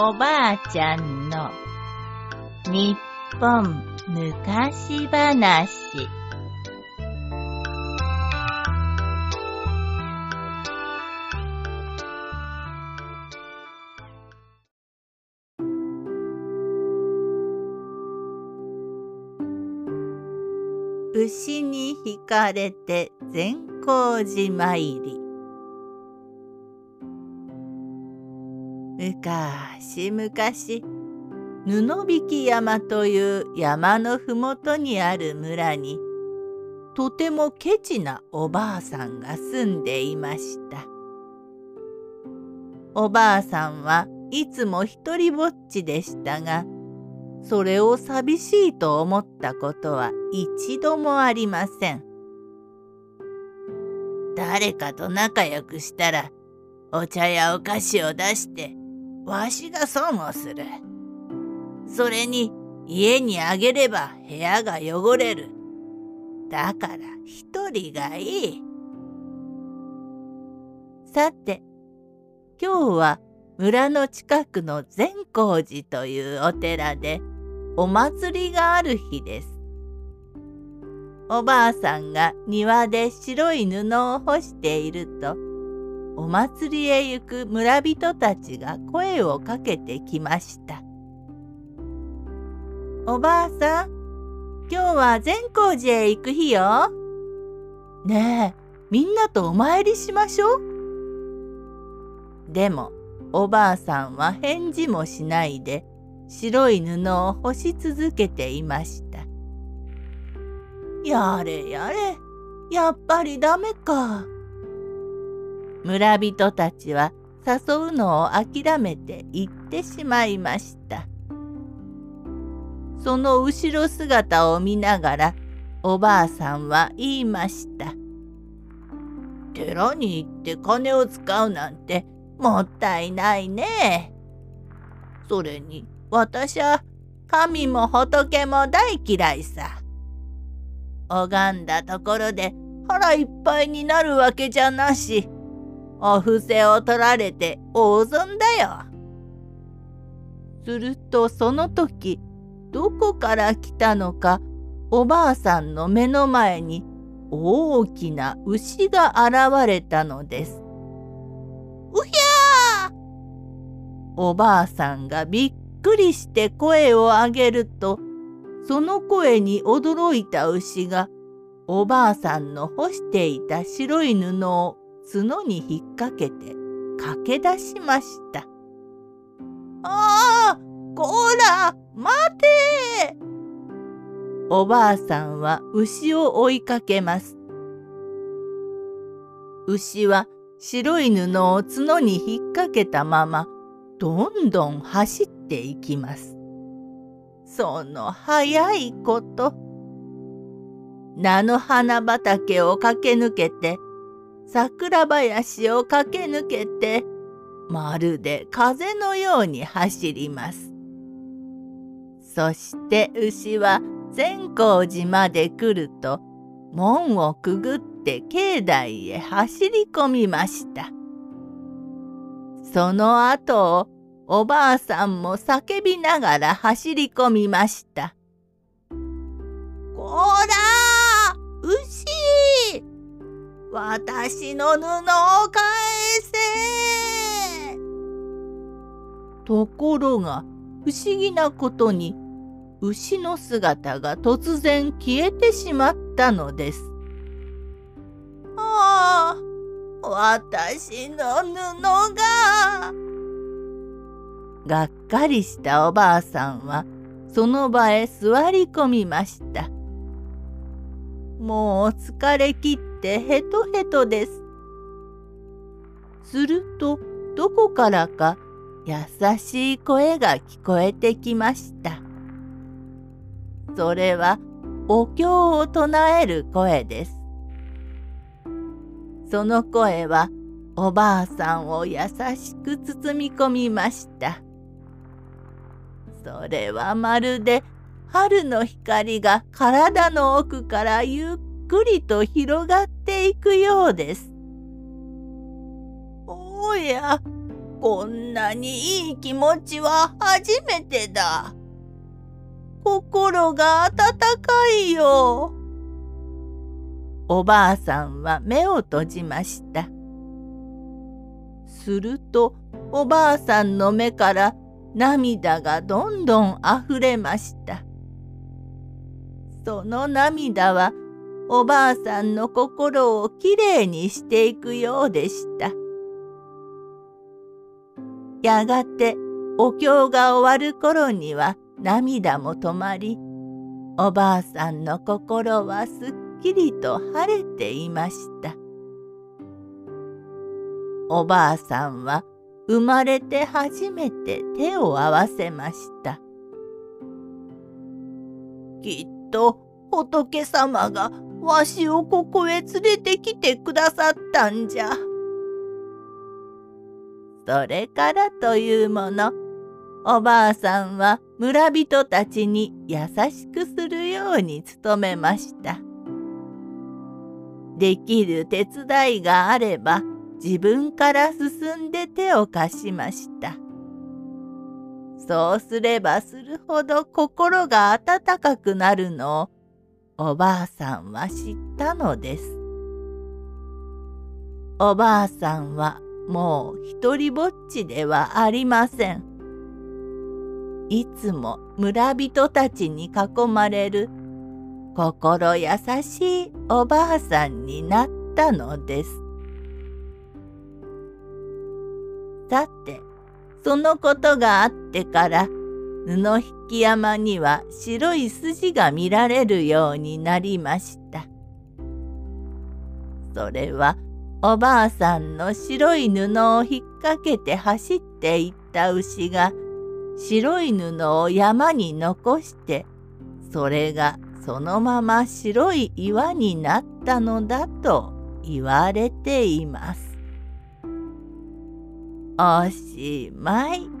おばあちゃんの日本昔話。牛に引かれて善光寺参り。昔昔布引山という山のふもとにある村にとてもケチなおばあさんが住んでいました。おばあさんはいつも一りぼっちでしたがそれを寂しいと思ったことは一度もありません。誰かと仲良くしたらお茶やお菓子を出してわしが損をする。それに家にあげれば部屋が汚れる。だから一人がいい。さて、今日は村の近くの善光寺というお寺でお祭りがある日です。おばあさんが庭で白い布を干しているとお祭りへ行く村人たちが声をかけてきました。おばあさん、今日は善光寺へ行く日よ。ねえ、みんなとお参りしましょう。でも、おばあさんは返事もしないで、白い布を干し続けていました。やれやれ、やっぱりダメか。村人たちは誘うのを諦めて行ってしまいました。その後ろ姿を見ながらおばあさんは言いました。寺に行って金を使うなんてもったいないね。それに私は神も仏も大嫌いさ。拝んだところで腹いっぱいになるわけじゃなし。お布施を取られて大損だよ。するとその時どこから来たのかおばあさんの目の前に大きな牛が現れたのです。うひゃーおばあさんがびっくりして声を上げるとその声に驚いた牛がおばあさんの干していた白い布を角に引っ掛けて駆け出しました。ああこら待ておばあさんは牛を追いかけます。牛は白い布を角に引っ掛けたままどんどん走っていきます。その早いこと。菜の花畑を駆け抜けて桜林を駆け抜けてまるで風のように走ります。そして牛は善光寺まで来ると門をくぐって境内へ走り込みました。その後をおばあさんも叫びながら走り込みました。こら私の布を返せところが不思議なことに牛の姿が突然消えてしまったのです。ああ私の布ががっかりしたおばあさんはその場へ座り込みました。もう疲れきってヘトヘトです。するとどこからか優しい声が聞こえてきました。それはお経を唱える声です。その声はおばあさんを優しく包み込みました。それはまるで春の光が体の奥からゆっくりと広がっていくようです。おや、こんなにいい気持ちは初めてだ。心が温かいよ。おばあさんは目を閉じました。するとおばあさんの目から涙がどんどんあふれました。その涙はおばあさんの心をきれいにしていくようでした。やがてお経が終わる頃には涙も止まり、おばあさんの心はすっきりと晴れていました。おばあさんは生まれて初めて手を合わせました。きっと仏様がわしをここへ連れてきてくださったんじゃ。それからというもの、おばあさんは村人たちに優しくするように努めました。できる手伝いがあれば自分から進んで手を貸しました。そうすればするほど心が温かくなるのをおばあさんは知ったのです。おばあさんはもう一りぼっちではありません。いつも村人たちに囲まれる心優しいおばあさんになったのです。さて、そのことがあってから布引山には白い筋が見られるようになりました。それはおばあさんの白い布を引っ掛けて走っていった牛が白い布を山に残してそれがそのまま白い岩になったのだと言われています。おしまい。